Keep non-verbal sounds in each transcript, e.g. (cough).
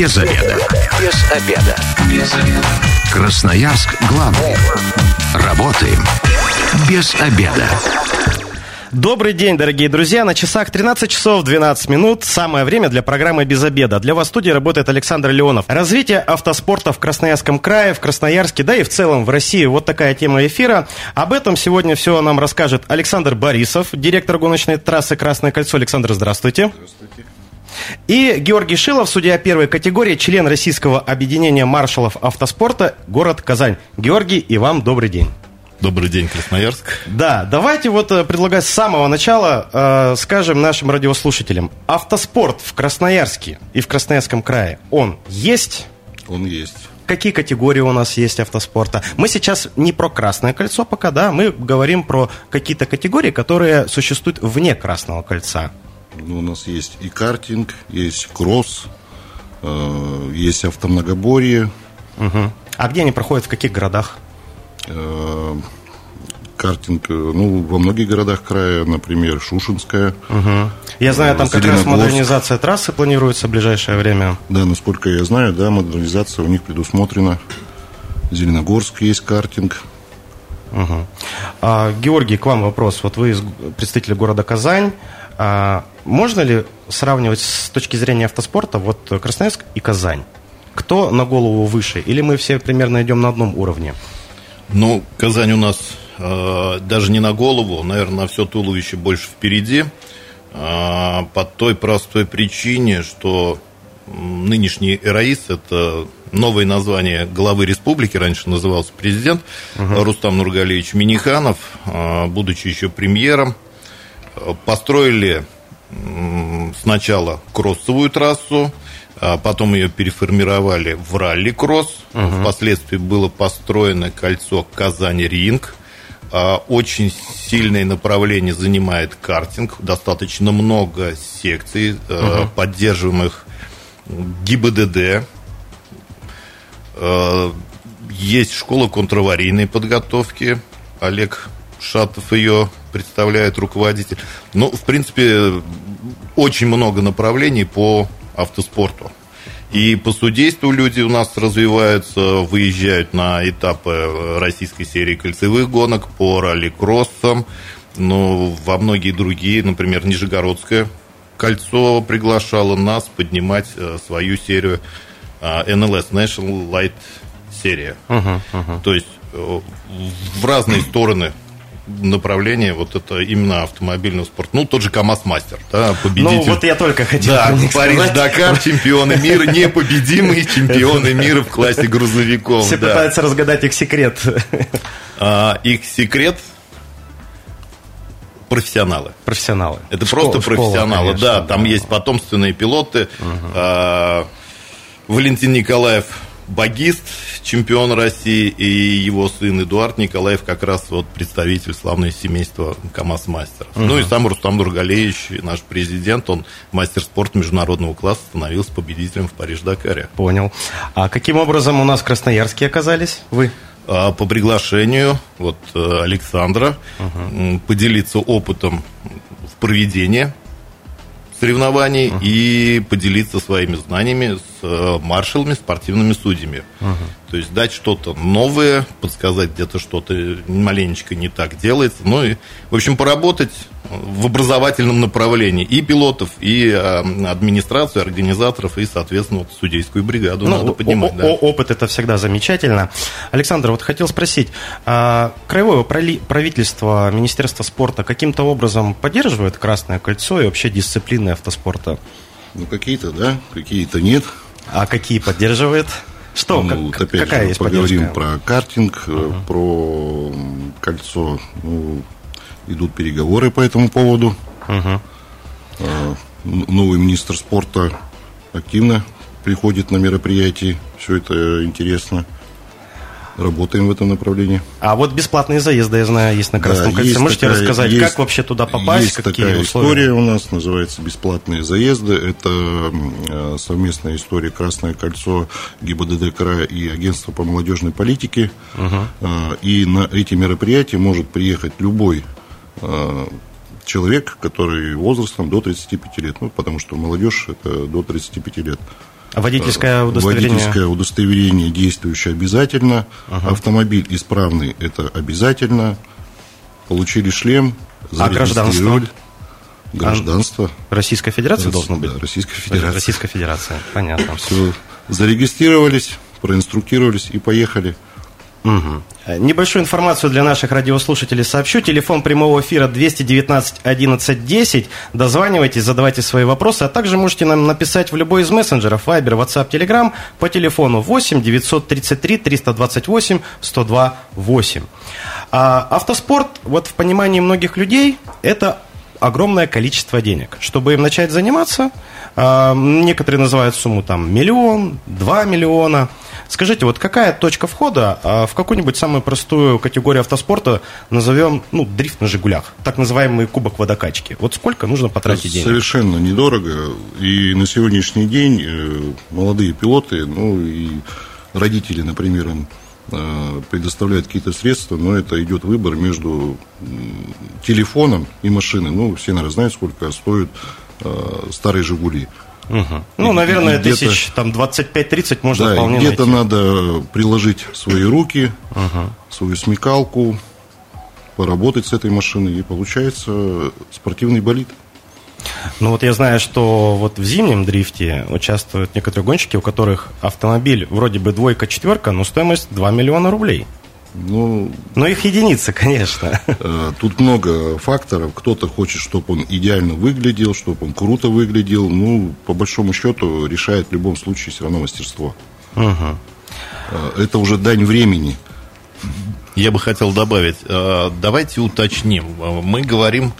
Без обеда. Без обеда. Без обеда. Красноярск главный. Работаем без обеда. Добрый день, дорогие друзья. На часах 13 часов 12 минут. Самое время для программы «Без обеда». Для вас в студии работает Александр Леонов. Развитие автоспорта в Красноярском крае, в Красноярске, да и в целом в России. Вот такая тема эфира. Об этом сегодня все нам расскажет Александр Борисов, директор гоночной трассы «Красное кольцо». Александр, здравствуйте. Здравствуйте. И Георгий Шилов, судья первой категории, член Российского объединения маршалов автоспорта, город Казань. Георгий, и вам добрый день. Добрый день, Красноярск. Да, давайте вот э, предлагать с самого начала э, скажем нашим радиослушателям. Автоспорт в Красноярске и в Красноярском крае, он есть? Он есть. Какие категории у нас есть автоспорта? Мы сейчас не про Красное кольцо пока, да, мы говорим про какие-то категории, которые существуют вне Красного кольца. Ну, у нас есть и картинг, есть кросс, э, есть автомногоборье. Угу. А где они проходят, в каких городах? Э, картинг, э, ну, во многих городах края, например, Шушинская. Угу. Я знаю, там как раз модернизация трассы планируется в ближайшее время. Да, насколько я знаю, да, модернизация у них предусмотрена. Зеленогорск есть картинг. Угу. А, Георгий, к вам вопрос. Вот вы из представитель города Казань. А, можно ли сравнивать с точки зрения автоспорта вот Красноярск и Казань? Кто на голову выше? Или мы все примерно идем на одном уровне? Ну, Казань у нас э, даже не на голову, наверное, на все туловище больше впереди. Э, по той простой причине, что нынешний РАИС – это новое название главы республики, раньше назывался президент угу. Рустам Нургалевич Миниханов, э, будучи еще премьером, построили сначала кроссовую трассу, а потом ее переформировали в ралли-кросс. Угу. Впоследствии было построено кольцо Казань-Ринг. А, очень сильное направление занимает картинг. Достаточно много секций, угу. поддерживаемых ГИБДД. Есть школа контраварийной подготовки. Олег Шатов ее представляет руководитель. Ну, в принципе, очень много направлений по автоспорту. И по судейству люди у нас развиваются, выезжают на этапы российской серии кольцевых гонок по ралли-кроссам, но во многие другие, например, Нижегородское кольцо приглашало нас поднимать э, свою серию э, National Light серия. Uh-huh, uh-huh. То есть э, в разные стороны направление вот это именно автомобильного спорта. Ну, тот же КАМАЗ Мастер, да, победитель. Ну, вот я только хотел Да, Париж-Дакар, чемпионы мира, непобедимые чемпионы мира в классе грузовиков. Все да. пытаются разгадать их секрет. А, их секрет профессионалы. Профессионалы. Это школа, просто профессионалы, школа, конечно, да. Там да. есть потомственные пилоты. Угу. А, Валентин Николаев багист, чемпион России, и его сын Эдуард Николаев как раз вот представитель славного семейства КАМАЗ-мастеров. Угу. Ну и сам Рустам Нургалеевич, наш президент, он мастер спорта международного класса, становился победителем в Париж-Дакаре. Понял. А каким образом у нас красноярские оказались вы? А, по приглашению вот э, Александра угу. поделиться опытом в проведении соревнований uh-huh. и поделиться своими знаниями маршалами, спортивными судьями. Uh-huh. То есть дать что-то новое, подсказать где-то что-то маленечко не так делается. Ну и, в общем, поработать в образовательном направлении и пилотов, и э, администрацию, организаторов, и, соответственно, вот, судейскую бригаду ну, надо поднимать. О- да. Опыт это всегда замечательно. Александр, вот хотел спросить, а краевое правительство, Министерство спорта каким-то образом поддерживает Красное кольцо и вообще дисциплины автоспорта? Ну, какие-то, да, какие-то нет. А какие поддерживает? Что, ну, как, вот опять какая же, есть поговорим поддержка? про картинг, uh-huh. про кольцо. Ну, идут переговоры по этому поводу. Uh-huh. Новый министр спорта активно приходит на мероприятия. Все это интересно работаем в этом направлении. А вот бесплатные заезды, я знаю, есть на Красном да, кольце. Можете такая, рассказать, есть, как вообще туда попасть? Есть какие такая условия? история у нас, называется «Бесплатные заезды». Это совместная история «Красное кольцо», ГИБДД края и Агентство по молодежной политике. Угу. И на эти мероприятия может приехать любой а, человек, который возрастом до 35 лет, ну, потому что молодежь это до 35 лет. Водительское удостоверение? Водительское удостоверение действующее обязательно. Ага. Автомобиль исправный это обязательно. Получили шлем, а гражданство? Гражданство. А Российская Федерация должно быть? Да, Российская Федерация. Российская Федерация, понятно. Все, зарегистрировались, проинструктировались и поехали. Угу. Небольшую информацию для наших радиослушателей сообщу. Телефон прямого эфира 219 11 10. Дозванивайтесь, задавайте свои вопросы, а также можете нам написать в любой из мессенджеров Viber, WhatsApp, Telegram по телефону 8 933 328 102 8. А автоспорт, вот в понимании многих людей, это огромное количество денег. Чтобы им начать заниматься, а, некоторые называют сумму там миллион, два миллиона. Скажите, вот какая точка входа а, в какую-нибудь самую простую категорию автоспорта назовем, ну, дрифт на «Жигулях», так называемый кубок водокачки? Вот сколько нужно потратить денег? Совершенно недорого. И на сегодняшний день э, молодые пилоты, ну, и родители, например, им э, предоставляют какие-то средства, но это идет выбор между телефоном и машиной. Ну, все, наверное, знают, сколько стоят э, старые «Жигули». Угу. Ну, наверное, тысяч там 25-30 можно да, вполне где-то надо приложить свои руки, угу. свою смекалку, поработать с этой машиной, и получается спортивный болид. Ну вот я знаю, что вот в зимнем дрифте участвуют некоторые гонщики, у которых автомобиль вроде бы двойка-четверка, но стоимость 2 миллиона рублей. Ну, Но их единицы, конечно. Э, тут много факторов. Кто-то хочет, чтобы он идеально выглядел, чтобы он круто выглядел. Ну, по большому счету, решает в любом случае все равно мастерство. Угу. Это уже дань времени. Я бы хотел добавить, э, давайте уточним. Мы говорим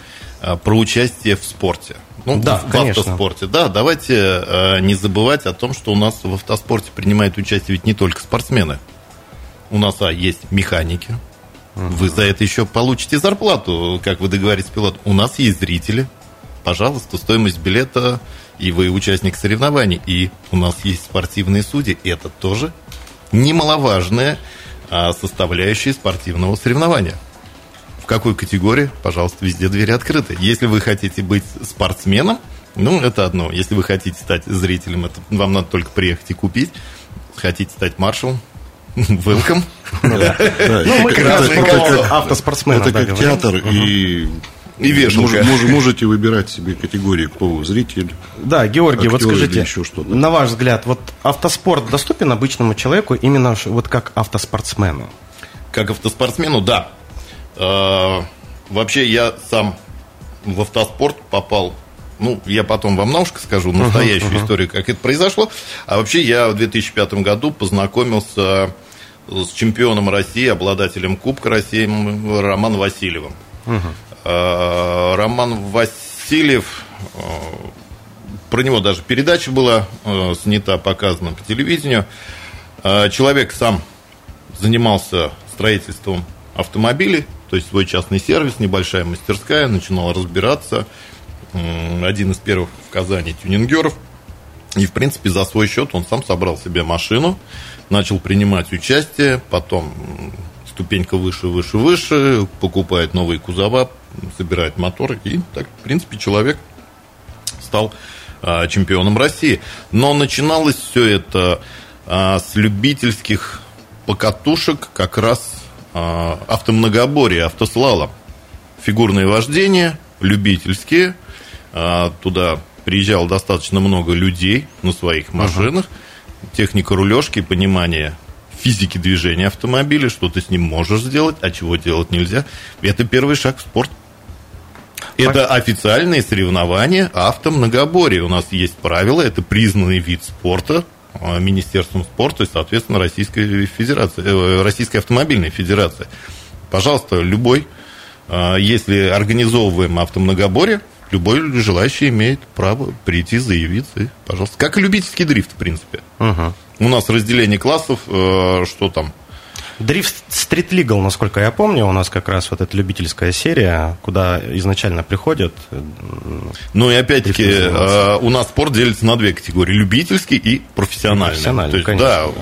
про участие в спорте. Ну, да, в конечно. автоспорте. Да, давайте не забывать о том, что у нас в автоспорте принимают участие ведь не только спортсмены у нас а, есть механики, вы за это еще получите зарплату, как вы договоритесь с пилотом. У нас есть зрители. Пожалуйста, стоимость билета, и вы участник соревнований. И у нас есть спортивные судьи. Это тоже немаловажная а, составляющая спортивного соревнования. В какой категории, пожалуйста, везде двери открыты. Если вы хотите быть спортсменом, ну, это одно. Если вы хотите стать зрителем, это вам надо только приехать и купить. Хотите стать маршалом, (laughs) Welcome. Ну, мы как раз про автоспортсменов Это как театр и и вешалка. Мож, можете выбирать себе категории, кто зритель. Да, Георгий, вот скажите, на ваш взгляд, вот автоспорт доступен обычному человеку именно вот как автоспортсмену? Как автоспортсмену, да. А, вообще я сам в автоспорт попал ну, я потом вам на ушко скажу настоящую uh-huh, uh-huh. историю, как это произошло. А вообще я в 2005 году познакомился с чемпионом России, обладателем Кубка России Романом Васильевым. Uh-huh. Роман Васильев, э, про него даже передача была э, снята, показана по телевидению. Э, человек сам занимался строительством автомобилей, то есть свой частный сервис, небольшая мастерская, начинал разбираться – один из первых в Казани тюнингеров. И, в принципе, за свой счет он сам собрал себе машину, начал принимать участие, потом ступенька выше, выше, выше, покупает новые кузова, собирает моторы, и так, в принципе, человек стал а, чемпионом России. Но начиналось все это а, с любительских покатушек, как раз а, автомногоборье, автослалом. Фигурное вождение, любительские – туда приезжало достаточно много людей на своих машинах. Uh-huh. Техника рулежки, понимание физики движения автомобиля, что ты с ним можешь сделать, а чего делать нельзя. Это первый шаг в спорт. Это официальные соревнования автомногоборья. У нас есть правила, это признанный вид спорта а, Министерством спорта и, соответственно, Российской Федерации, э, Российской автомобильной Федерации. Пожалуйста, любой, а, если организовываем автомногоборье, любой желающий имеет право прийти, заявиться, и, пожалуйста. Как и любительский дрифт, в принципе. Угу. У нас разделение классов, э, что там, Дрифт Street Legal, насколько я помню, у нас как раз вот эта любительская серия, куда изначально приходят. Ну и опять-таки э, у нас спорт делится на две категории: любительский и профессиональный. Профессиональный, То есть, конечно, да, да,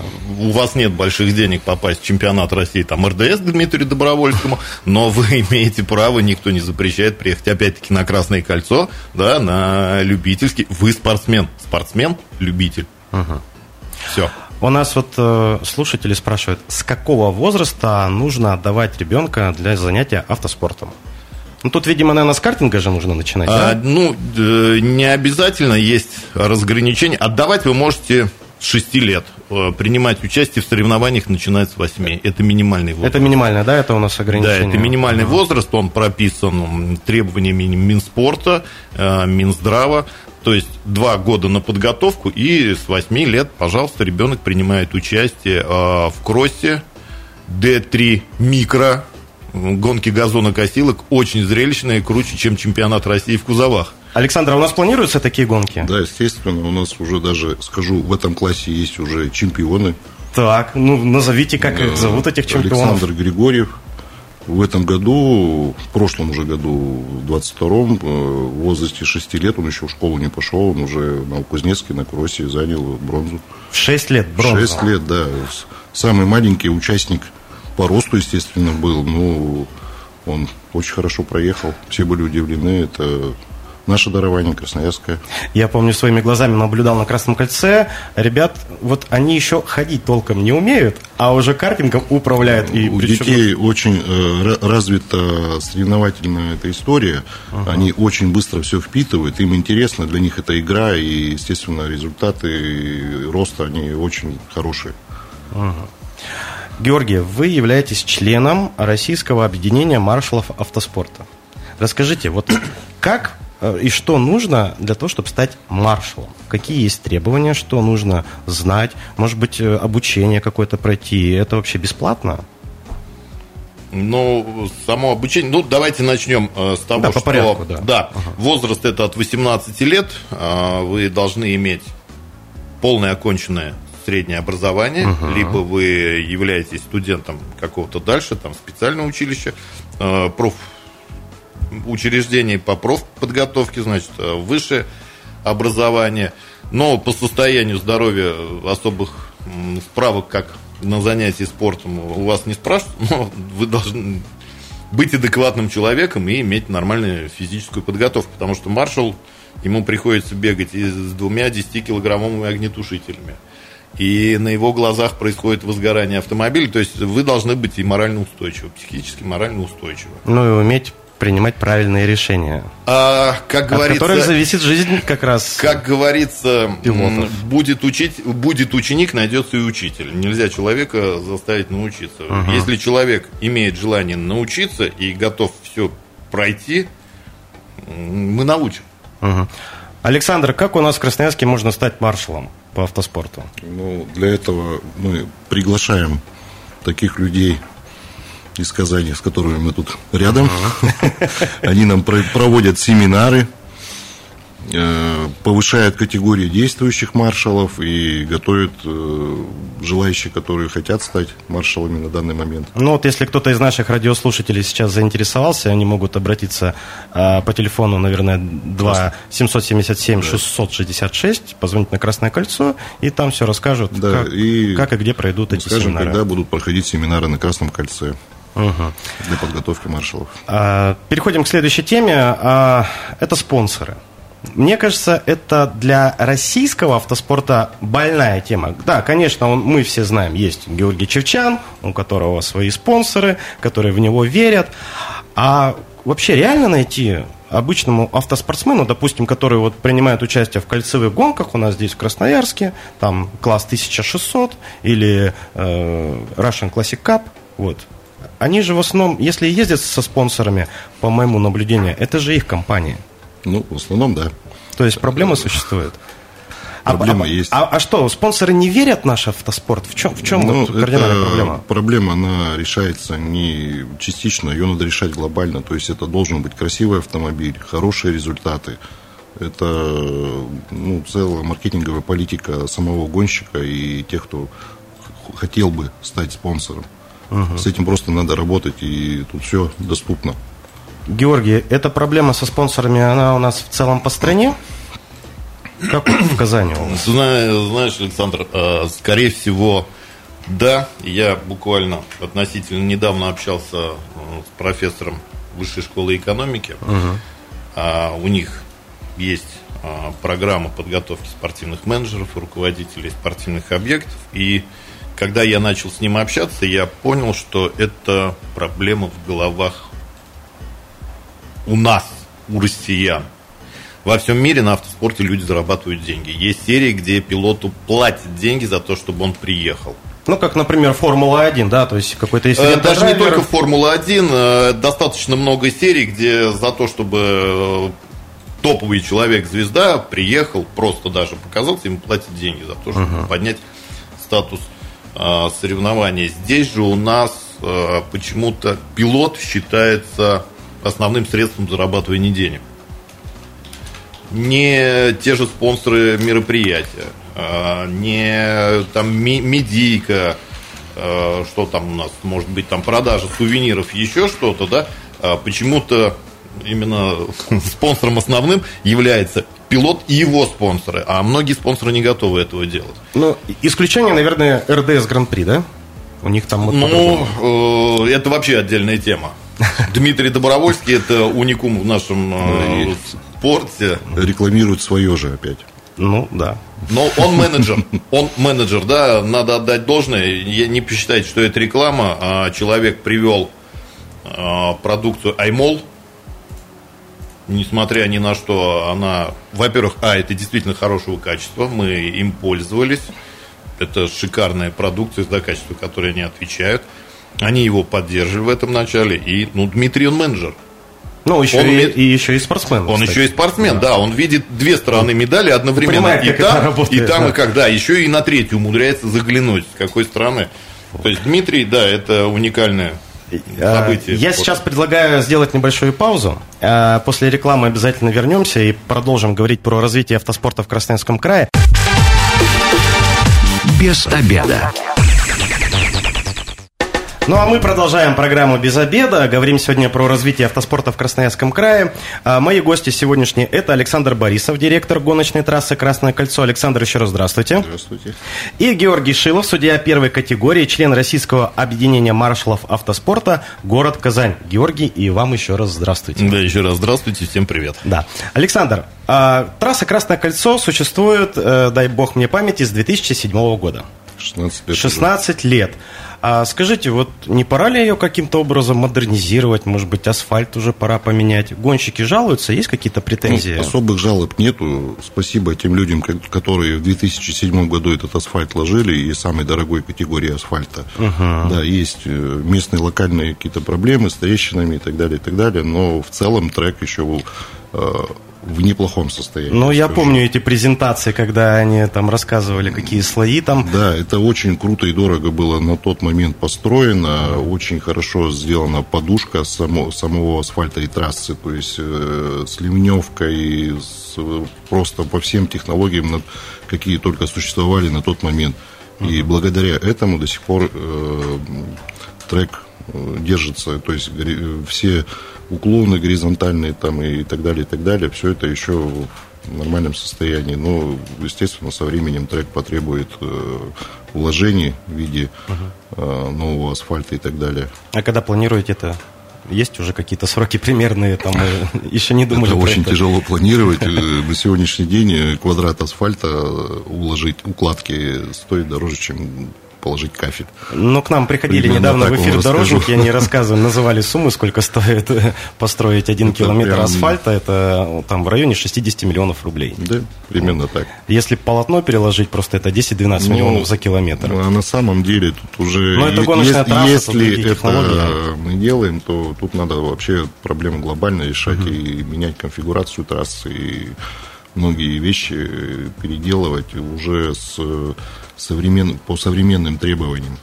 у вас нет больших денег попасть в чемпионат России, там РДС Дмитрию Добровольскому, (laughs) но вы имеете право, никто не запрещает приехать опять-таки на Красное кольцо, да, на любительский. Вы спортсмен, спортсмен, любитель. Угу. Все. У нас вот э, слушатели спрашивают, с какого возраста нужно отдавать ребенка для занятия автоспортом? Ну, тут, видимо, наверное, с картинга же нужно начинать, а, да? Ну, э, не обязательно, есть разграничение. Отдавать вы можете с 6 лет. Э, принимать участие в соревнованиях начинается с 8. Это минимальный возраст. Это минимальное, да? Это у нас ограничение? Да, это минимальный возраст, он прописан требованиями Минспорта, э, Минздрава. То есть два года на подготовку, и с 8 лет, пожалуйста, ребенок принимает участие в кроссе D3 микро, гонки газонокосилок, очень зрелищные, круче, чем чемпионат России в кузовах. Александр, а у нас планируются такие гонки? Да, естественно, у нас уже даже, скажу, в этом классе есть уже чемпионы. Так, ну назовите, как их зовут, этих чемпионов. Александр Григорьев. В этом году, в прошлом уже году, в 22-м, э, в возрасте 6 лет, он еще в школу не пошел, он уже на Кузнецке, на кроссе занял бронзу. В 6 лет бронзу? 6 лет, да. Самый маленький участник по росту, естественно, был. Ну, он очень хорошо проехал. Все были удивлены. Это наше дарование красноярское. Я помню, своими глазами наблюдал на Красном кольце. Ребят, вот они еще ходить толком не умеют, а уже картингом управляют. И У причем... детей очень э, развита соревновательная эта история. Ага. Они очень быстро все впитывают. Им интересно, для них это игра, и, естественно, результаты роста, они очень хорошие. Ага. Георгий, вы являетесь членом Российского объединения маршалов автоспорта. Расскажите, вот как и что нужно для того, чтобы стать маршалом? Какие есть требования, что нужно знать? Может быть, э, обучение какое-то пройти? Это вообще бесплатно? Ну, само обучение. Ну, давайте начнем э, с того, да, по что порядку, да. Да, ага. возраст это от 18 лет. Э, вы должны иметь полное оконченное среднее образование, угу. либо вы являетесь студентом какого-то дальше, там, специального училища, э, проф учреждений по профподготовке, значит, э, высшее образование. Но по состоянию здоровья особых справок, как на занятии спортом, у вас не спрашивают, (laughs) но вы должны быть адекватным человеком и иметь нормальную физическую подготовку, потому что маршал, ему приходится бегать и с двумя 10-килограммовыми огнетушителями и на его глазах происходит возгорание автомобиля. То есть вы должны быть и морально устойчивы, психически морально устойчивы. Ну и уметь принимать правильные решения. А, как говорится, от которых зависит жизнь как раз. Как говорится, пилотов. будет учить, будет ученик, найдется и учитель. Нельзя человека заставить научиться. Угу. Если человек имеет желание научиться и готов все пройти, мы научим. Угу. Александр, как у нас в Красноярске можно стать маршалом по автоспорту? Ну, для этого мы приглашаем таких людей из Казани, с которыми мы тут рядом. Они нам проводят семинары, Э, повышает категории действующих маршалов и готовит э, желающих, которые хотят стать маршалами на данный момент. Ну вот если кто-то из наших радиослушателей сейчас заинтересовался, они могут обратиться э, по телефону, наверное, 2 777 666, позвонить на Красное кольцо, и там все расскажут, да, как, и, как и где пройдут эти скажем, семинары. когда будут проходить семинары на Красном кольце. Угу. Для подготовки маршалов. А, переходим к следующей теме. А, это спонсоры. Мне кажется, это для российского автоспорта больная тема. Да, конечно, он, мы все знаем, есть Георгий Чевчан, у которого свои спонсоры, которые в него верят. А вообще реально найти обычному автоспортсмену, допустим, который вот принимает участие в кольцевых гонках у нас здесь в Красноярске, там класс 1600 или э, Russian Classic Cup, вот. Они же в основном, если ездят со спонсорами, по моему наблюдению, это же их компания. Ну, в основном, да. То есть проблема существует. Проблема а, есть. А, а, а что, спонсоры не верят в наш автоспорт? В чем, в чем ну, вот кардинальная проблема? Проблема, она решается не частично, ее надо решать глобально. То есть это должен быть красивый автомобиль, хорошие результаты. Это ну, целая маркетинговая политика самого гонщика и тех, кто хотел бы стать спонсором. Угу. С этим просто надо работать, и тут все доступно. Георгий, эта проблема со спонсорами, она у нас в целом по стране? Как в Казани у вас? Знаешь, Александр, а, скорее всего, да. Я буквально относительно недавно общался э, с профессором Высшей школы экономики. Угу. У них есть а, программа подготовки спортивных менеджеров руководителей спортивных объектов. И когда я начал с ним общаться, я понял, что это проблема в головах у нас, у россиян. Во всем мире на автоспорте люди зарабатывают деньги. Есть серии, где пилоту платят деньги за то, чтобы он приехал. Ну, как, например, Формула-1, да, то есть какой-то есть... Э, даже не только Формула-1, э, достаточно много серий, где за то, чтобы э, топовый человек, звезда, приехал, просто даже показался, ему платят деньги за то, чтобы uh-huh. поднять статус соревнования. Здесь же у нас э, почему-то пилот считается основным средством зарабатывания денег. Не те же спонсоры мероприятия, а, не там медийка, а, что там у нас, может быть, там продажа сувениров, еще что-то, да, а почему-то именно (laughs) спонсором основным является пилот и его спонсоры, а многие спонсоры не готовы этого делать. Ну, исключение, наверное, РДС Гран-при, да? У них там... Вот ну, э, это вообще отдельная тема. (laughs) Дмитрий Добровольский – это уникум в нашем э, спорте. Рекламирует свое же опять. Ну, да. Но он менеджер. Он менеджер, да, надо отдать должное. Я не посчитайте, что это реклама. А человек привел а, продукцию iMall, несмотря ни на что, она, во-первых, а, это действительно хорошего качества, мы им пользовались. Это шикарная продукция за качество, которое они отвечают. Они его поддерживали в этом начале. И, ну, Дмитрий, он менеджер. Ну, еще он, и, и еще и спортсмен. Он кстати. еще и спортсмен, да. да. Он видит две стороны медали одновременно. Понимает, и, там, работает, и там, да. и когда. Еще и на третью умудряется заглянуть. С какой стороны. То есть Дмитрий, да, это уникальное событие. Я сейчас предлагаю сделать небольшую паузу. А, после рекламы обязательно вернемся и продолжим говорить про развитие автоспорта в Красноярском крае. Без обеда. Ну а мы продолжаем программу «Без обеда». Говорим сегодня про развитие автоспорта в Красноярском крае. А мои гости сегодняшние – это Александр Борисов, директор гоночной трассы «Красное кольцо». Александр, еще раз здравствуйте. Здравствуйте. И Георгий Шилов, судья первой категории, член Российского объединения маршалов автоспорта, город Казань. Георгий, и вам еще раз здравствуйте. Да, еще раз здравствуйте, всем привет. Да. Александр, а, трасса «Красное кольцо» существует, э, дай бог мне памяти, с 2007 года. 16 лет. 16 уже. лет. А скажите, вот не пора ли ее каким-то образом модернизировать? Может быть, асфальт уже пора поменять? Гонщики жалуются? Есть какие-то претензии? Ну, особых жалоб нету. Спасибо тем людям, которые в 2007 году этот асфальт ложили и самой дорогой категории асфальта. Угу. Да, есть э, местные локальные какие-то проблемы с трещинами и так далее, и так далее. Но в целом трек еще э, в неплохом состоянии. Ну, я помню эти презентации, когда они там рассказывали, какие слои там. Да, это очень круто и дорого было на тот момент построено. Очень хорошо сделана подушка само, самого асфальта и трассы, то есть э, с ливневкой, с, просто по всем технологиям, какие только существовали на тот момент. И благодаря этому до сих пор э, трек э, держится, то есть все уклоны горизонтальные там и так далее, и так далее, все это еще в нормальном состоянии. Но, естественно, со временем трек потребует э, вложений в виде э, нового асфальта и так далее. А когда планируете это есть уже какие-то сроки примерные, там (laughs) еще не думали. Это очень это. тяжело планировать. Э, (laughs) на сегодняшний день квадрат асфальта уложить, укладки стоит дороже, чем положить кафель. Ну, к нам приходили Примерно недавно в эфир дорожники, они рассказывали, называли суммы, сколько стоит построить один это километр прям... асфальта, это там в районе 60 миллионов рублей. Да, примерно так. Если полотно переложить, просто это 10-12 ну, миллионов за километр. Ну, а на самом деле тут уже... Но это гоночная трасса, Если это мы делаем, то тут надо вообще проблему глобально решать угу. и менять конфигурацию трассы, и многие вещи переделывать уже с современ... по современным требованиям.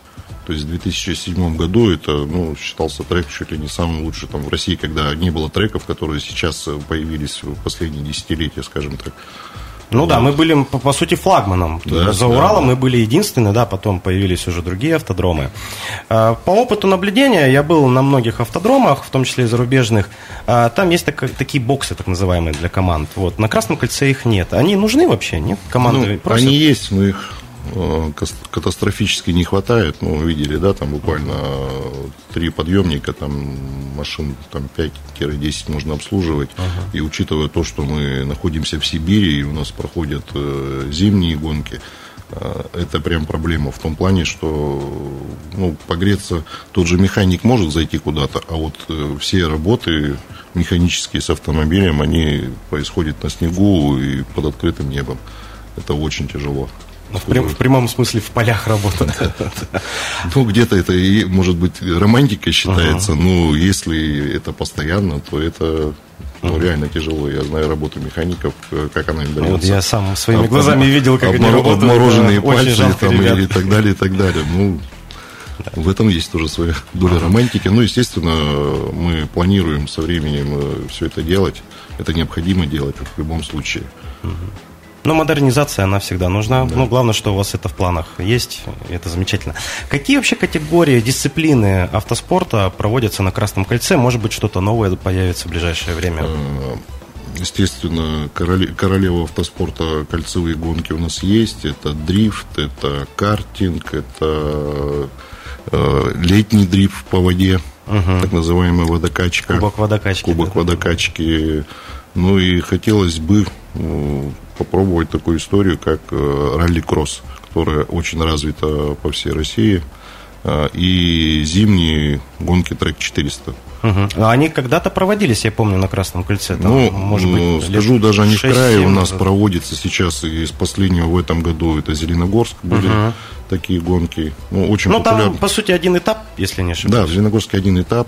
То есть в 2007 году это ну, считался трек чуть ли не самым лучшим там, в России, когда не было треков, которые сейчас появились в последние десятилетия, скажем так. Ну да, мы были, по, по сути, флагманом. Да, За Уралом да. мы были единственные, да, потом появились уже другие автодромы. А, По опыту наблюдения я был на многих автодромах, в том числе и зарубежных. А, Там есть так- такие боксы, так называемые, для команд. Вот. На Красном кольце их нет. Они нужны вообще, нет? Команды Ну, просят? они есть, но их э, катастрофически не хватает. Ну, видели, да, там буквально э, три подъемника, там машин там 5-10 нужно обслуживать. И учитывая то, что мы находимся в Сибири, и у нас проходят э, зимние гонки, э, это прям проблема в том плане, что ну, погреться тот же механик может зайти куда-то, а вот э, все работы механические с автомобилем, они происходят на снегу и под открытым небом. Это очень тяжело. Ну, в, прям- в прямом смысле в полях работают. (laughs) Ну, где-то это и, может быть, романтикой считается, но если это постоянно, то это ну, реально тяжело. Я знаю работу механиков, э, как она им дается. Вот я сам своими Об- глазами видел, как они работают. Обмороженные пальцы жалко там, ребят. и так далее, и так далее. Ну, в этом есть тоже своя доля романтики. Ну, естественно, мы планируем со временем все это делать. Это необходимо делать в любом случае. Но модернизация, она всегда нужна. Ну, главное, что у вас это в планах есть. и Это замечательно. Какие вообще категории, дисциплины автоспорта проводятся на Красном кольце? Может быть, что-то новое появится в ближайшее время? Э, Естественно, короле- королева автоспорта кольцевые гонки у нас есть. Это дрифт, это картинг, это э, летний дрифт по воде, так называемая водокачка. Кубок водокачки. Кубок да. водокачки. Ну и хотелось бы э, попробовать такую историю, как э, ралли-кросс, которая очень развита по всей России. Э, И зимние гонки трек 400. Мгм. А Они когда-то проводились, я помню, на Красном кольце. Там, Ну, может быть, скажу, даже они в 6-7 крае у нас назад. проводятся сейчас, и из последнего в этом году это Зеленогорск были такие гонки. Ну, очень Ну, популярны. там, по сути, один этап, если не Да, ошибаюсь. в Зеленогорске один этап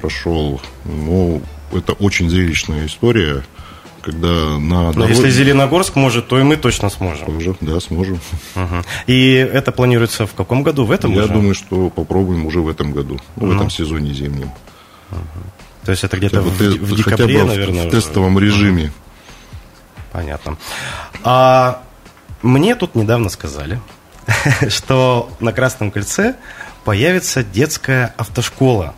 прошел. Ну, это очень зрелищная история, когда на Но если Зеленогорск может, то и мы точно сможем. Уже, да, сможем. Мгм. И это планируется в каком году? В этом Я уже? думаю, что попробуем уже в этом году, ну, в этом сезоне зимнем. То есть это где-то в, те- в декабре, бы в- наверное. в уже. тестовом режиме. Понятно. А мне тут недавно сказали, (laughs) что на Красном кольце появится детская автошкола.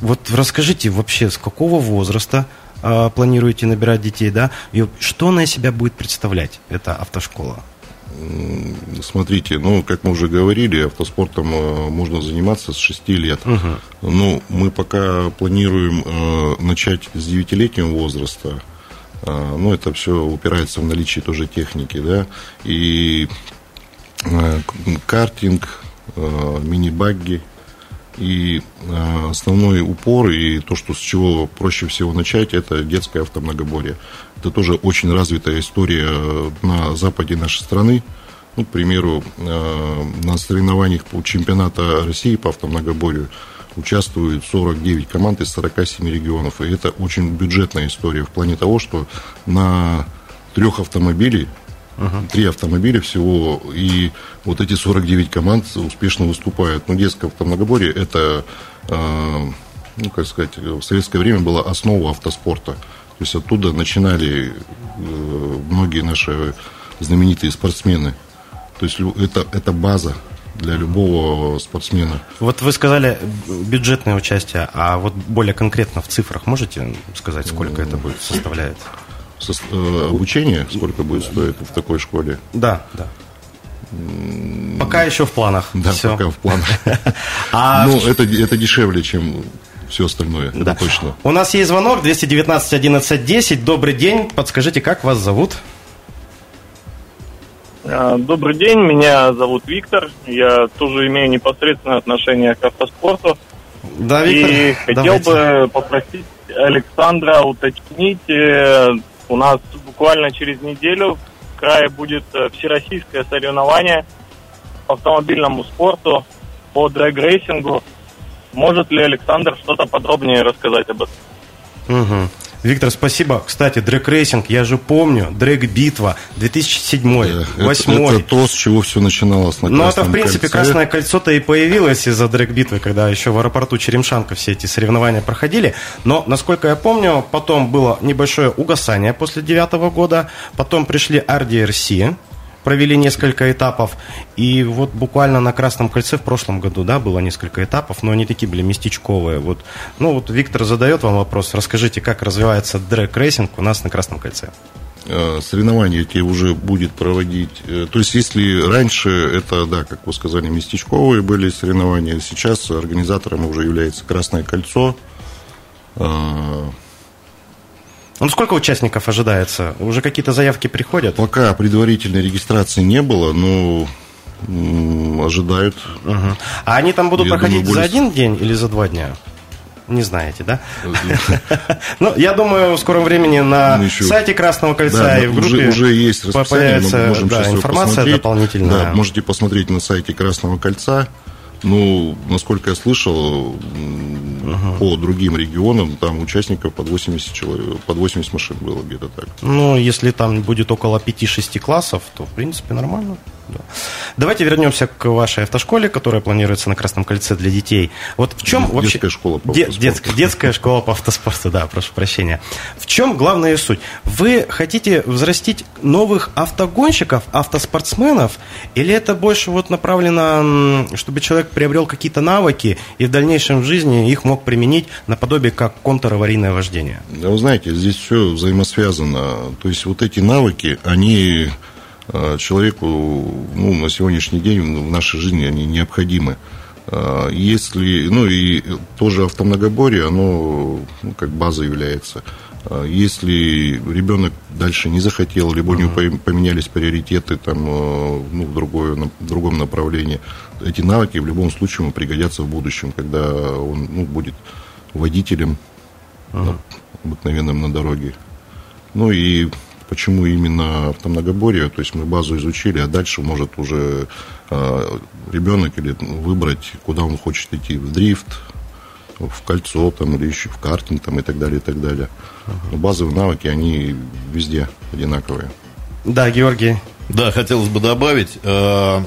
Вот расскажите вообще, с какого возраста а, планируете набирать детей, да? И что она из себя будет представлять, эта автошкола? Смотрите, ну, как мы уже говорили, автоспортом э, можно заниматься с 6 лет. Ну, мы пока планируем э, начать с 9-летнего возраста. Э, ну, это все упирается в наличие тоже техники, да. И э, картинг, э, мини-багги. И э, основной упор и то, что с чего проще всего начать, это детское автомногоборье. Это тоже очень развитая история э, на западе нашей страны. Ну, к примеру, э, на соревнованиях по чемпионата России по автомногоборью участвуют 49 команд из 47 регионов. И это очень бюджетная история в плане того, что на трех автомобилей Три автомобиля всего, и вот эти 49 команд успешно выступают. Но детское автомногоборье – это, э, ну, как сказать, в советское время была основа автоспорта. То есть оттуда начинали э, многие наши знаменитые спортсмены. То есть это, это база для любого спортсмена. Вот вы сказали бюджетное участие, а вот более конкретно в цифрах можете сказать, сколько это будет составляет? Со- э, обучение сколько будет стоить в такой школе? Да, да. Пока еще в планах. Да, Всё. пока в планах. (laughs) А Ну, это, это дешевле, чем все остальное, Да. это точно. У нас есть звонок 219 11 10. Добрый день. Подскажите, как вас зовут? А, Добрый день, меня зовут Виктор. Я тоже имею непосредственное отношение к автоспорту. Да, и хотел давайте. бы попросить Александра уточнить. У нас буквально через неделю в крае будет э, всероссийское соревнование по автомобильному спорту по дрэг-рейсингу. Может ли Александр что-то подробнее рассказать об этом? Мгм. Виктор, спасибо. Кстати, дрэг-рейсинг, я же помню, Дрэг-битва 2007 2008 это, это то, с чего все начиналось на Ну, это, в принципе, кольце. Красное кольцо-то и появилось из-за Дрэг-битвы, когда еще в аэропорту Черемшанка все эти соревнования проходили. Но, насколько я помню, потом было небольшое угасание после девятого года, потом пришли RDRC, провели несколько этапов. И вот буквально на Красном кольце в прошлом году, да, было несколько этапов, но они такие были местечковые. Вот, ну вот Виктор задает вам вопрос, расскажите, как развивается дрэк-рейсинг у нас на Красном кольце? Э, соревнования эти уже будет проводить. Э, то есть, если раньше это, да, как вы сказали, местечковые были соревнования, сейчас организатором уже является Красное кольцо. Ну, сколько участников ожидается? Уже какие-то заявки приходят? Пока предварительной регистрации не было, но ожидают. Угу. А они там будут я проходить думаю, более... за один день или за два дня? Не знаете, да? (laughs) Ну, я думаю, в скором времени на сайте Красного кольца и в группе уже есть появится информация дополнительная. Да, можете посмотреть на сайте Красного кольца. Ну, насколько я слышал, угу. по другим регионам там участников под 80 человек, под 80 машин было где-то так. Ну, если там будет около 5-6 классов, то, в принципе, нормально. Да. Давайте вернемся к вашей автошколе, которая планируется на Красном кольце для детей. Вот в чем детская вообще... Детская школа по автоспорту. Детская, детская школа по автоспорту, да, прошу прощения. В чем главная суть? Вы хотите взрастить новых автогонщиков, автоспортсменов, или это больше вот направлено, чтобы человек приобрел какие-то навыки и в дальнейшем в жизни их мог применить наподобие как контраварийное вождение? Да, вы знаете, здесь все взаимосвязано. То есть вот эти навыки, они человеку ну, на сегодняшний день в нашей жизни они необходимы. Э, если, ну и тоже автомногоборье, оно ну, как база является. Э, если ребенок дальше не захотел, либо у него поменялись приоритеты там, ну, в, другое, в другом направлении, эти навыки в любом случае ему пригодятся в будущем, когда он ну, будет водителем uh-huh. обыкновенным на дороге. Ну и Почему именно автомногоборье? То есть мы базу изучили, а дальше может уже э, ребенок или выбрать, куда он хочет идти, в дрифт, в кольцо там, или еще в картинг там, и так далее, и так далее. Но базовые навыки, они везде одинаковые. Да, Георгий. Да, хотелось бы добавить, э,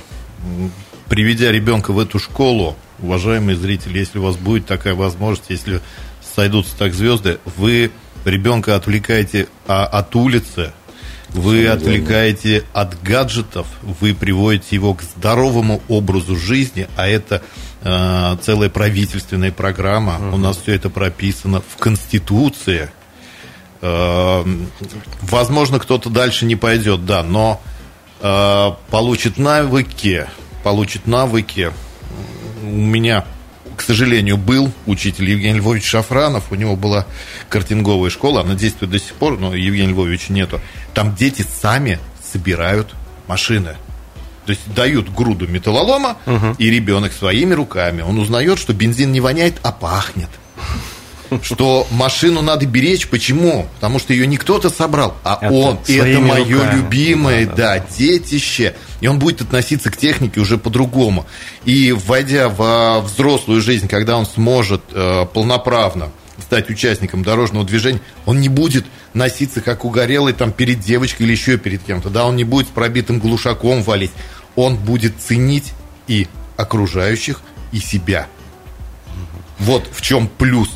приведя ребенка в эту школу, уважаемые зрители, если у вас будет такая возможность, если сойдутся так звезды, вы ребенка отвлекаете а, от улицы, вы отвлекаете от гаджетов, вы приводите его к здоровому образу жизни, а это э, целая правительственная программа. Угу. У нас все это прописано в Конституции. Э, возможно, кто-то дальше не пойдет, да, но э, получит навыки, получит навыки. У меня к сожалению, был учитель Евгений Львович Шафранов. У него была картинговая школа, она действует до сих пор, но Евгения Львовича нету. Там дети сами собирают машины. То есть дают груду металлолома, угу. и ребенок своими руками, он узнает, что бензин не воняет, а пахнет что машину надо беречь. Почему? Потому что ее не кто-то собрал, а это он. И это мое руками. любимое, да, да, да, детище. И он будет относиться к технике уже по-другому. И войдя во взрослую жизнь, когда он сможет э, полноправно стать участником дорожного движения, он не будет носиться как угорелый там перед девочкой или еще перед кем-то, да, он не будет с пробитым глушаком валить, он будет ценить и окружающих, и себя. Вот в чем плюс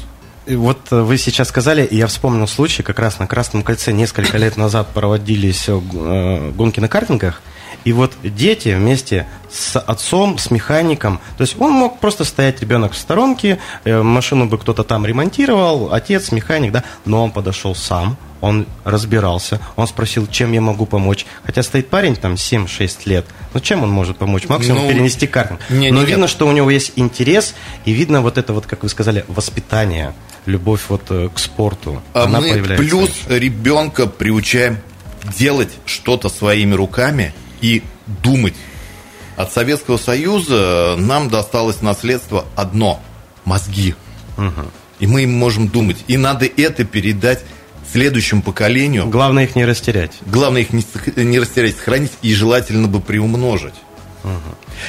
вот э, вы сейчас сказали, и я вспомнил случай, как раз на Красном кольце несколько лет назад проводились э, гонки на картингах, и вот дети вместе с отцом, с механиком, то есть он мог просто стоять, ребенок в сторонке, э, машину бы кто-то там ремонтировал, отец, механик, да, но он подошел сам, он разбирался, он спросил, чем я могу помочь. Хотя стоит парень там 7-6 лет, ну чем он может помочь? Максимум ну, перенести картинг. Не, Но не, видно, нет. что у него есть интерес, и видно вот это вот, как вы сказали, воспитание, любовь вот э, к спорту. А Она мы появляется. плюс ребенка приучаем делать что-то своими руками и думать. От Советского Союза нам досталось наследство одно – мозги. Угу. И мы им можем думать. И надо это передать следующему поколению. Главное их не растерять. Главное их не, не растерять, сохранить и желательно бы приумножить. Угу.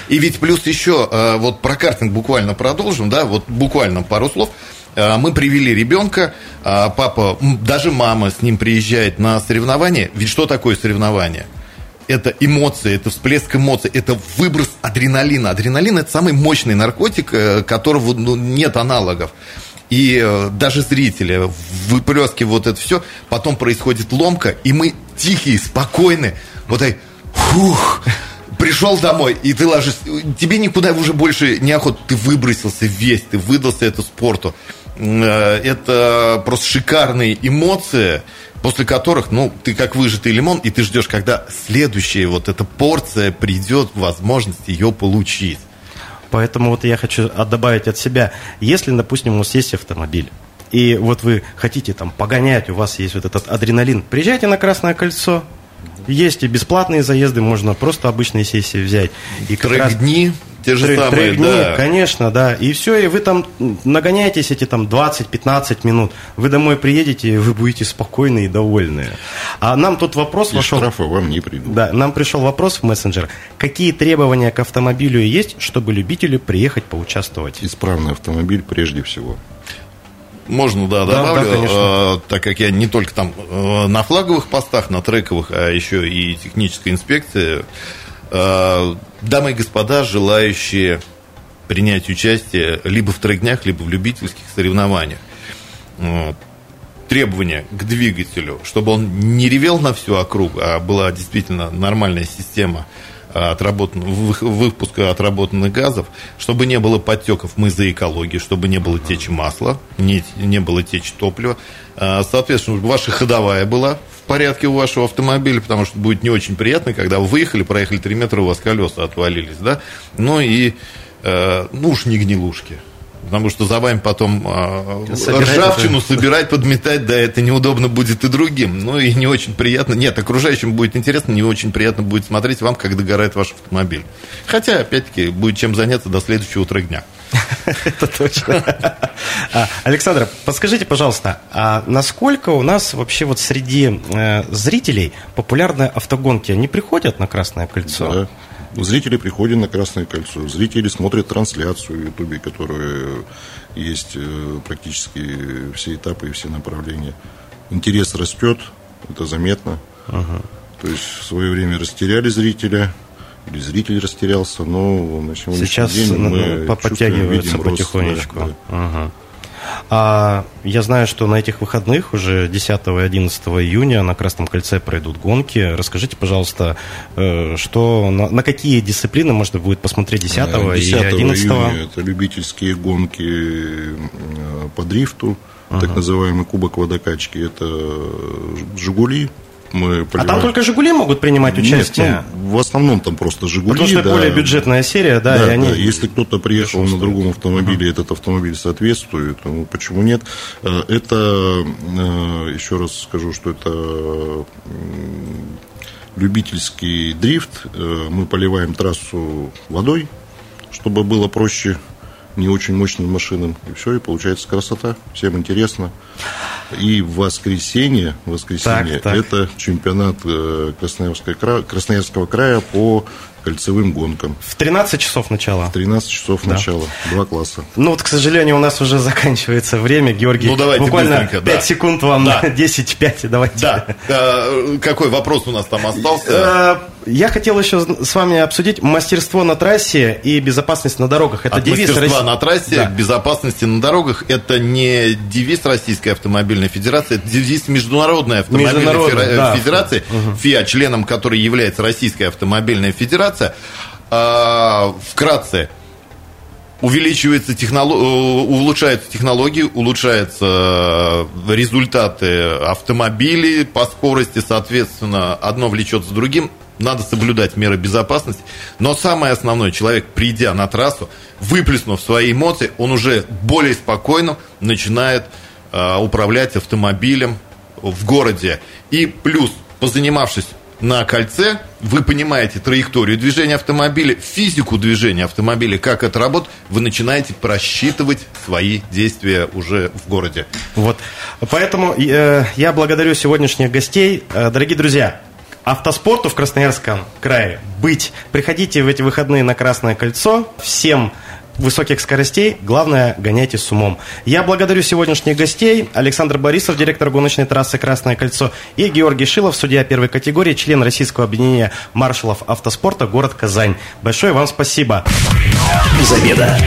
И ведь плюс еще, э, вот про картинг буквально продолжим, да, вот буквально пару слов. Э, мы привели ребенка, а папа, даже мама с ним приезжает на соревнования. Ведь что такое соревнование? это эмоции, это всплеск эмоций, это выброс адреналина. Адреналин – это самый мощный наркотик, э, которого ну, нет аналогов. И э, даже зрители выплескивают вот это все, потом происходит ломка, и мы тихие, спокойны, вот так, фух, пришел домой, и ты ложишься, тебе никуда уже больше не охота, ты выбросился весь, ты выдался эту спорту. Э, это просто шикарные эмоции, после которых, ну, ты как выжатый лимон, и ты ждешь, когда следующая вот эта порция придет, возможность ее получить. Поэтому вот я хочу добавить от себя, если, допустим, у вас есть автомобиль, и вот вы хотите там погонять, у вас есть вот этот адреналин, приезжайте на Красное кольцо, есть и бесплатные заезды, можно просто обычные сессии взять. И как раз... дни те же самые, трек да. конечно, да. И все, и вы там нагоняетесь эти там 20-15 минут. Вы домой приедете, и вы будете спокойны и довольны. А нам тут вопрос и вошел... штрафа вам не придут. Да, нам пришел вопрос в мессенджер. Какие требования к автомобилю есть, чтобы любители приехать поучаствовать? Исправный автомобиль прежде всего. Можно, да, добавлю, да, да, э, так как я не только там э, на флаговых постах, на трековых, а еще и техническая инспекция. Э, дамы и господа, желающие принять участие либо в трек-днях, либо в любительских соревнованиях. Э, требования к двигателю, чтобы он не ревел на всю округу, а была действительно нормальная система отработан, выпуска отработанных газов, чтобы не было подтеков, мы за экологию, чтобы не было течи масла, не, не было течи топлива. А, соответственно, ваша ходовая была порядке у вашего автомобиля, потому что будет не очень приятно, когда вы выехали, проехали 3 метра, у вас колеса отвалились, да, ну и, э, ну уж не гнилушки потому что за вами потом э, собирать ржавчину это... собирать, подметать, да, это неудобно будет и другим. Ну и не очень приятно. Нет, окружающим будет интересно, не очень приятно будет смотреть вам, как догорает ваш автомобиль. Хотя, опять-таки, будет чем заняться до следующего утра дня. (laughs) Это точно. А, Александр, подскажите, пожалуйста, а насколько у нас вообще вот среди э, зрителей популярны автогонки? Они приходят на Красное кольцо? Да. Зрители приходят на Красное кольцо, зрители смотрят трансляцию в Ютубе, которая есть э, практически все этапы и все направления. Интерес растет, это заметно. Ага. То есть в свое время растеряли зрителя, или зритель растерялся, но на сегодняшний Сейчас день мы подтягивается потихонечку. Рост, да, да. Ага. А я знаю, что на этих выходных уже 10 и 11 июня на Красном кольце пройдут гонки. Расскажите, пожалуйста, э, что на, на какие дисциплины можно будет посмотреть 10, 10 и 11 июня это любительские гонки э, по дрифту, uh-huh. так называемый кубок водокачки. Это «Жигули», мы поливаем. А там только «Жигули» могут принимать участие? Нет, ну, в основном там просто «Жигули». Потому что да. более бюджетная серия, да, да, и они... Да. Если кто-то приехал на другом автомобиле, uh-huh. этот автомобиль соответствует, ну, почему нет? Э, это, э, еще раз скажу, что это любительский дрифт. Э, мы поливаем трассу водой, чтобы было проще не очень мощным машинам. И все, и получается красота. Всем интересно. И в воскресенье, воскресенье так, так. это чемпионат э, Красноярского края по кольцевым гонкам. В 13 часов начала? В 13 часов да. начала, два класса. Ну вот, к сожалению, у нас уже заканчивается время, Георгий. Ну давайте Буквально 5 да. секунд вам, да. (laughs) 10-5, давайте. Да, а, какой вопрос у нас там остался? Э, я хотел еще с вами обсудить мастерство на трассе и безопасность на дорогах. Это От девиз мастерства России... на трассе да. безопасности на дорогах. Это не девиз Российской автомобильной федерации, это девиз Международной автомобильной Международной, да. федерации, угу. ФИА, членом которой является Российская автомобильная федерация. А, вкратце, увеличивается технолог... Э, улучшаются технологии, улучшаются результаты автомобилей по скорости, соответственно, одно влечет за другим надо соблюдать меры безопасности. Но самое основное, человек, придя на трассу, выплеснув свои эмоции, он уже более спокойно начинает э, управлять автомобилем в городе. И плюс, позанимавшись на кольце, вы понимаете траекторию движения автомобиля, физику движения автомобиля, как это работает, вы начинаете просчитывать свои действия уже в городе. Вот. Поэтому э, я благодарю сегодняшних гостей. Э, дорогие друзья, автоспорту в Красноярском крае быть. Приходите в эти выходные на Красное кольцо. Всем высоких скоростей, главное, гоняйте с умом. Я благодарю сегодняшних гостей. Александр Борисов, директор гоночной трассы «Красное кольцо», и Георгий Шилов, судья первой категории, член Российского объединения маршалов автоспорта, город Казань. Большое вам спасибо. Без обеда.